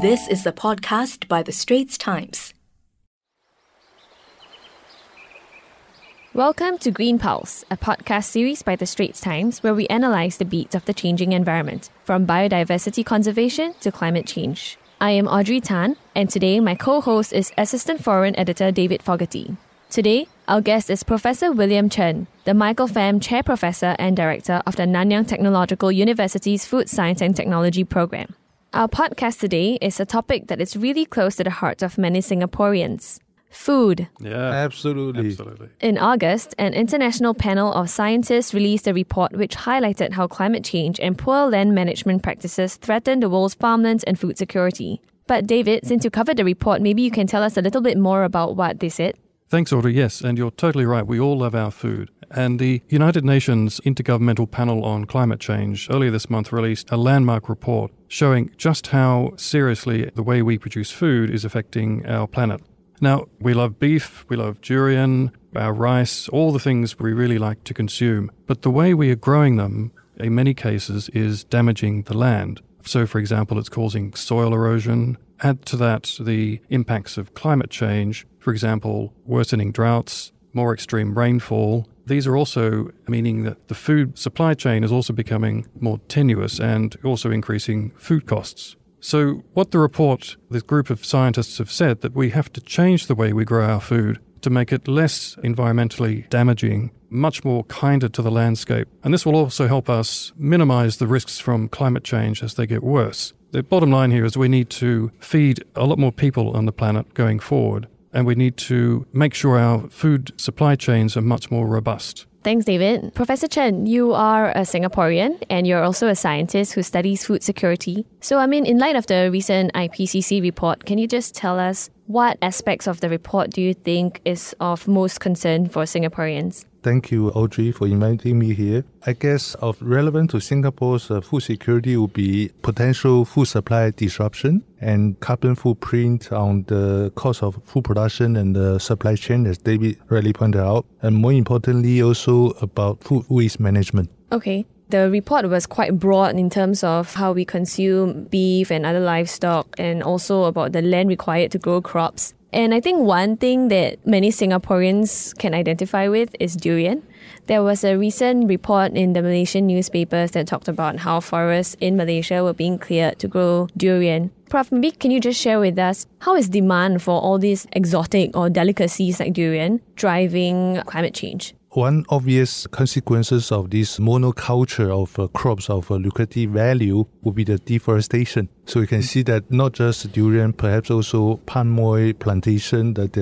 This is a podcast by The Straits Times. Welcome to Green Pulse, a podcast series by The Straits Times where we analyze the beats of the changing environment, from biodiversity conservation to climate change. I am Audrey Tan, and today my co host is Assistant Foreign Editor David Fogarty. Today, our guest is Professor William Chen, the Michael Fam Chair Professor and Director of the Nanyang Technological University's Food Science and Technology Program. Our podcast today is a topic that is really close to the hearts of many Singaporeans food. Yeah, Absolutely. absolutely. In August, an international panel of scientists released a report which highlighted how climate change and poor land management practices threaten the world's farmlands and food security. But, David, since you covered the report, maybe you can tell us a little bit more about what they said. Thanks, Audrey. Yes, and you're totally right. We all love our food. And the United Nations Intergovernmental Panel on Climate Change earlier this month released a landmark report showing just how seriously the way we produce food is affecting our planet. Now, we love beef, we love durian, our rice, all the things we really like to consume. But the way we are growing them, in many cases, is damaging the land. So, for example, it's causing soil erosion. Add to that the impacts of climate change, for example, worsening droughts, more extreme rainfall. These are also meaning that the food supply chain is also becoming more tenuous and also increasing food costs. So, what the report, this group of scientists have said that we have to change the way we grow our food to make it less environmentally damaging, much more kinder to the landscape. And this will also help us minimize the risks from climate change as they get worse. The bottom line here is we need to feed a lot more people on the planet going forward, and we need to make sure our food supply chains are much more robust. Thanks, David. Professor Chen, you are a Singaporean and you're also a scientist who studies food security. So, I mean, in light of the recent IPCC report, can you just tell us what aspects of the report do you think is of most concern for Singaporeans? Thank you, Audrey, for inviting me here. I guess of relevant to Singapore's uh, food security will be potential food supply disruption and carbon footprint on the cost of food production and the supply chain, as David rightly pointed out, and more importantly, also about food waste management. Okay. The report was quite broad in terms of how we consume beef and other livestock, and also about the land required to grow crops. And I think one thing that many Singaporeans can identify with is durian. There was a recent report in the Malaysian newspapers that talked about how forests in Malaysia were being cleared to grow durian. Prof, maybe can you just share with us how is demand for all these exotic or delicacies like durian driving climate change? One obvious consequences of this monoculture of uh, crops of uh, lucrative value would be the deforestation. So you can see that not just durian, perhaps also palm oil plantation, that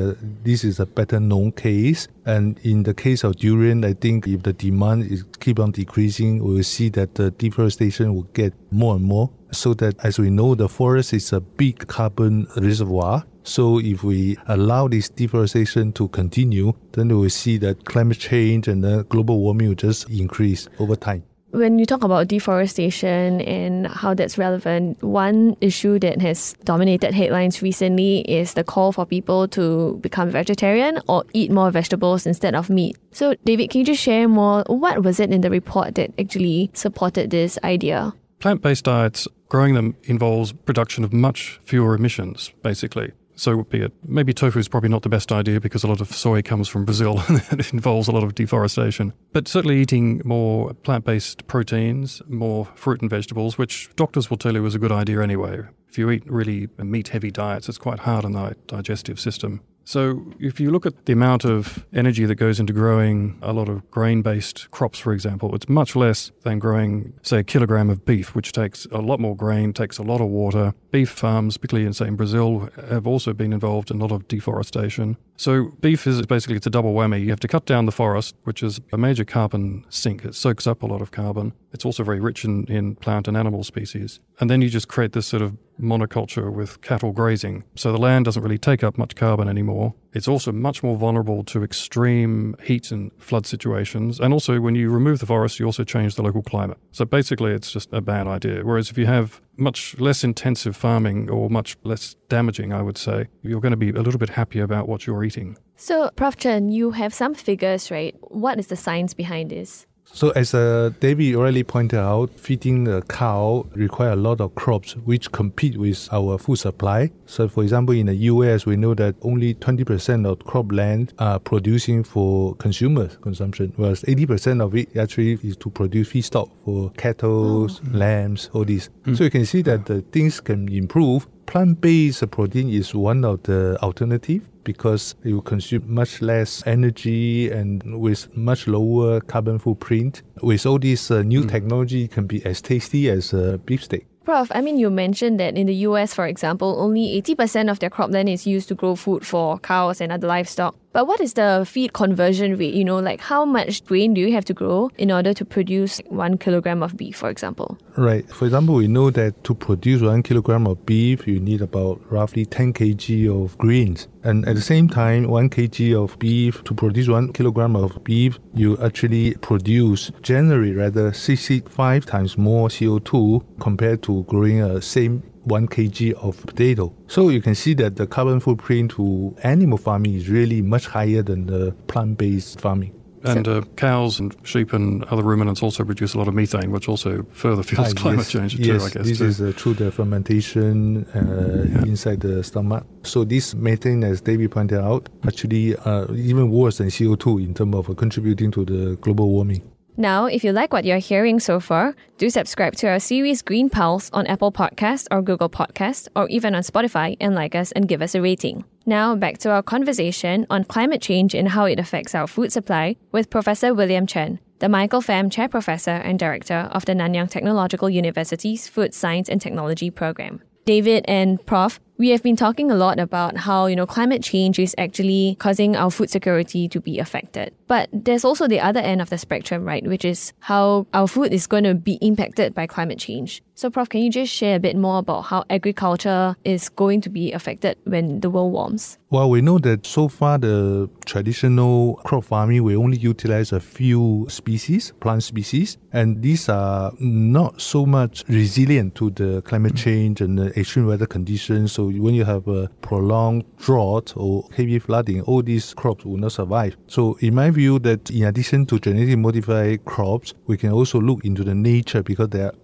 this is a better known case. And in the case of durian, I think if the demand is keep on decreasing, we will see that the deforestation will get more and more. So that as we know, the forest is a big carbon reservoir. So if we allow this deforestation to continue, then we will see that climate change and the global warming will just increase over time. When you talk about deforestation and how that's relevant, one issue that has dominated headlines recently is the call for people to become vegetarian or eat more vegetables instead of meat. So, David, can you just share more? What was it in the report that actually supported this idea? Plant based diets, growing them involves production of much fewer emissions, basically. So, be it maybe tofu is probably not the best idea because a lot of soy comes from Brazil and it involves a lot of deforestation. But certainly eating more plant based proteins, more fruit and vegetables, which doctors will tell you is a good idea anyway. If you eat really meat heavy diets, it's quite hard on the digestive system. So, if you look at the amount of energy that goes into growing a lot of grain based crops, for example, it's much less than growing, say, a kilogram of beef, which takes a lot more grain, takes a lot of water. Beef farms, particularly in, say, in Brazil, have also been involved in a lot of deforestation. So, beef is basically it's a double whammy. You have to cut down the forest, which is a major carbon sink. It soaks up a lot of carbon. It's also very rich in, in plant and animal species. And then you just create this sort of monoculture with cattle grazing. So the land doesn't really take up much carbon anymore. It's also much more vulnerable to extreme heat and flood situations. And also, when you remove the forest, you also change the local climate. So basically, it's just a bad idea. Whereas if you have much less intensive farming or much less damaging, I would say, you're going to be a little bit happier about what you're eating. So, Prof. Chen, you have some figures, right? What is the science behind this? So as uh, David already pointed out, feeding the cow require a lot of crops which compete with our food supply. So for example, in the US, we know that only 20% of cropland are producing for consumer consumption, whereas 80% of it actually is to produce feedstock for cattle, lambs, all these. So you can see that the things can improve. Plant-based protein is one of the alternative because you consume much less energy and with much lower carbon footprint. With all this uh, new technology, it can be as tasty as a beef steak. Prof, I mean, you mentioned that in the US, for example, only 80% of their cropland is used to grow food for cows and other livestock. But what is the feed conversion rate? You know, like how much grain do you have to grow in order to produce one kilogram of beef, for example? Right. For example, we know that to produce one kilogram of beef, you need about roughly 10 kg of greens. And at the same time, one kg of beef, to produce one kilogram of beef, you actually produce, generally rather, 65 times more CO2 compared to growing a same 1 kg of potato. So you can see that the carbon footprint to animal farming is really much higher than the plant-based farming. And uh, cows and sheep and other ruminants also produce a lot of methane, which also further fuels Ah, climate yes, change yes, too, I guess. This too. is uh, through the fermentation uh, inside the stomach. So this methane, as David pointed out, actually uh, even worse than CO2 in terms of uh, contributing to the global warming. Now, if you like what you're hearing so far, do subscribe to our series Green Pulse on Apple Podcasts or Google Podcasts or even on Spotify and like us and give us a rating. Now, back to our conversation on climate change and how it affects our food supply with Professor William Chen, the Michael Fam Chair Professor and Director of the Nanyang Technological University's Food Science and Technology Program. David and Prof, we have been talking a lot about how, you know, climate change is actually causing our food security to be affected. But there's also the other end of the spectrum, right, which is how our food is going to be impacted by climate change. So, Prof, can you just share a bit more about how agriculture is going to be affected when the world warms? Well, we know that so far the traditional crop farming we only utilize a few species, plant species, and these are not so much resilient to the climate change and the extreme weather conditions. So when you have a prolonged drought or heavy flooding, all these crops will not survive. So in my view, that in addition to genetically modified crops, we can also look into the nature because there are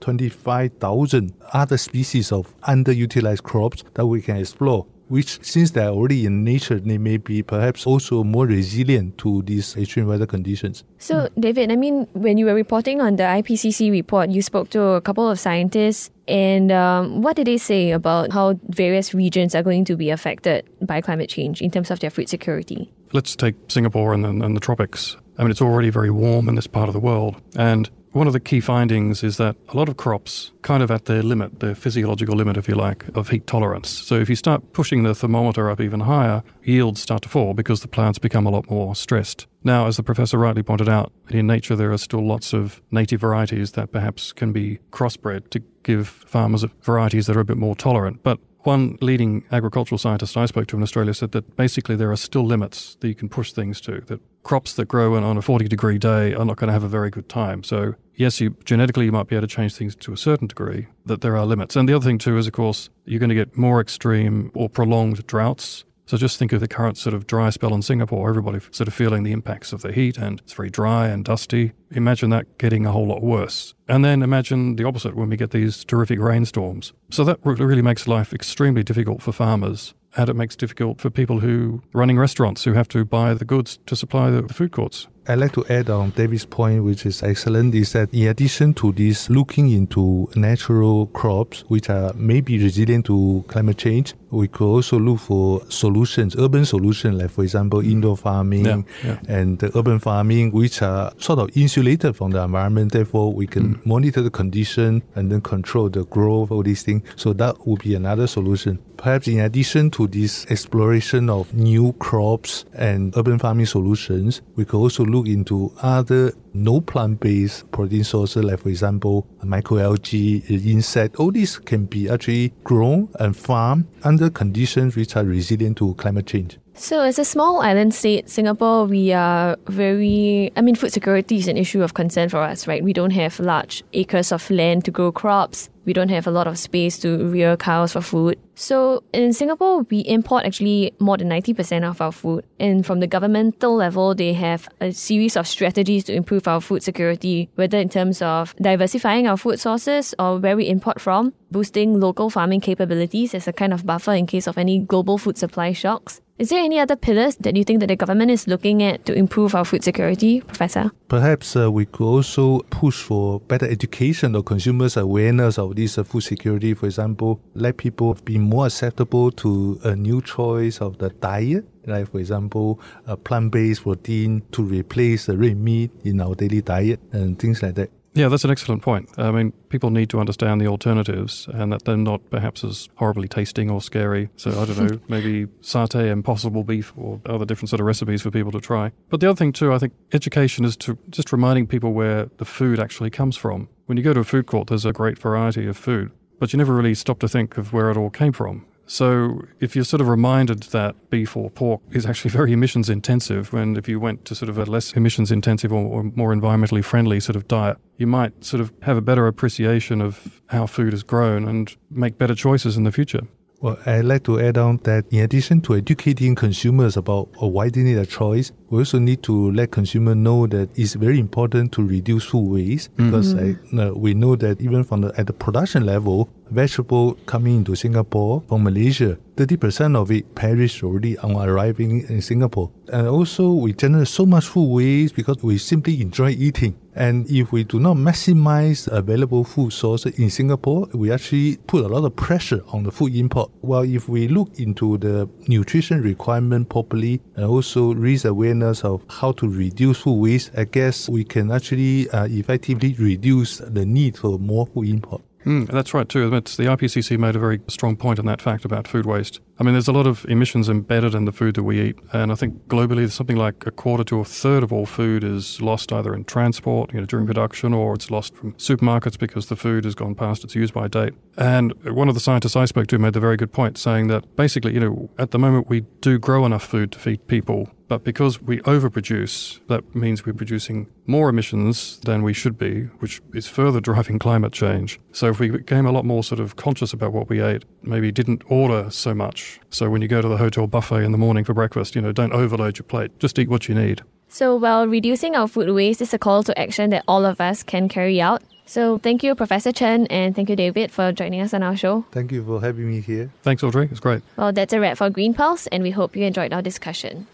25,000 other species of underutilized crops that we can explore which since they're already in nature, they may be perhaps also more resilient to these extreme weather conditions. So, David, I mean, when you were reporting on the IPCC report, you spoke to a couple of scientists, and um, what did they say about how various regions are going to be affected by climate change in terms of their food security? Let's take Singapore and the, and the tropics. I mean, it's already very warm in this part of the world. And one of the key findings is that a lot of crops kind of at their limit, their physiological limit, if you like, of heat tolerance. So if you start pushing the thermometer up even higher, yields start to fall because the plants become a lot more stressed. Now, as the professor rightly pointed out, in nature there are still lots of native varieties that perhaps can be crossbred to give farmers varieties that are a bit more tolerant. But one leading agricultural scientist I spoke to in Australia said that basically there are still limits that you can push things to, that crops that grow on a 40 degree day are not going to have a very good time. So, yes, you genetically you might be able to change things to a certain degree, that there are limits. And the other thing, too, is of course, you're going to get more extreme or prolonged droughts. So just think of the current sort of dry spell in Singapore, everybody sort of feeling the impacts of the heat and it's very dry and dusty. Imagine that getting a whole lot worse. And then imagine the opposite when we get these terrific rainstorms. So that really makes life extremely difficult for farmers and it makes difficult for people who running restaurants who have to buy the goods to supply the, the food courts. I'd like to add on David's point, which is excellent, is that in addition to this, looking into natural crops, which are maybe resilient to climate change, we could also look for solutions, urban solutions, like for example, mm-hmm. indoor farming Yeah, yeah. and the urban farming, which are sort of insulated from the environment. Therefore, we can mm. monitor the condition and then control the growth, of these things. So that would be another solution. Perhaps in addition to this exploration of new crops and urban farming solutions, we could also look into other no plant-based protein sources, like for example, microalgae, insect. All these can be actually grown and farmed under conditions which are resilient to climate change. So, as a small island state, Singapore, we are very, I mean, food security is an issue of concern for us, right? We don't have large acres of land to grow crops. We don't have a lot of space to rear cows for food. So in Singapore, we import actually more than 90% of our food. And from the governmental level, they have a series of strategies to improve our food security, whether in terms of diversifying our food sources or where we import from, boosting local farming capabilities as a kind of buffer in case of any global food supply shocks. Is there any other pillars that you think that the government is looking at to improve our food security, Professor? Perhaps uh, we could also push for better education or consumers' awareness of this uh, food security. For example, let people be more acceptable to a new choice of the diet. Like, for example, a plant based protein to replace the red meat in our daily diet and things like that. Yeah, that's an excellent point. I mean, people need to understand the alternatives and that they're not perhaps as horribly tasting or scary. So, I don't know, maybe satay, impossible beef, or other different sort of recipes for people to try. But the other thing, too, I think education is to just reminding people where the food actually comes from. When you go to a food court, there's a great variety of food, but you never really stop to think of where it all came from. So if you're sort of reminded that beef or pork is actually very emissions intensive, when if you went to sort of a less emissions intensive or, or, more environmentally friendly sort of diet, you might sort of have a better appreciation of how food is grown and make better choices in the future. Well, I'd like to add on that in addition to educating consumers about why they need a choice, we also need to let consumers know that it's very important to reduce food waste because mm-hmm. I, uh, we know that even from the, at the production level, vegetable coming into Singapore from Malaysia, 30% of it perished already on arriving in Singapore. And also, we generate so much food waste because we simply enjoy eating. And if we do not maximize available food sources in Singapore, we actually put a lot of pressure on the food import. While if we look into the nutrition requirement properly and also raise awareness of how to reduce food waste, I guess we can actually uh, effectively reduce the need for more food import. Mm, that's right too. It's, the IPCC made a very strong point on that fact about food waste. I mean, there's a lot of emissions embedded in the food that we eat, and I think globally, something like a quarter to a third of all food is lost either in transport, you know, during production, or it's lost from supermarkets because the food has gone past its use-by date. And one of the scientists I spoke to made the very good point, saying that basically, you know, at the moment we do grow enough food to feed people, but because we overproduce, that means we're producing more emissions than we should be, which is further driving climate change. So if we became a lot more sort of conscious about what we ate, maybe didn't order so much. So when you go to the hotel buffet in the morning for breakfast, you know, don't overload your plate. Just eat what you need. So, while reducing our food waste is a call to action that all of us can carry out. So, thank you, Professor Chen, and thank you, David, for joining us on our show. Thank you for having me here. Thanks, Audrey. It's great. Well, that's a wrap for Green Pulse, and we hope you enjoyed our discussion.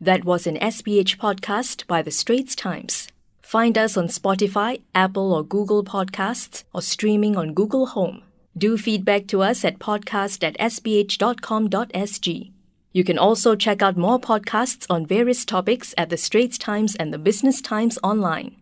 That was an SPH podcast by The Straits Times. Find us on Spotify, Apple or Google Podcasts, or streaming on Google Home. Do feedback to us at podcast at sph.com.sg. You can also check out more podcasts on various topics at The Straits Times and The Business Times online.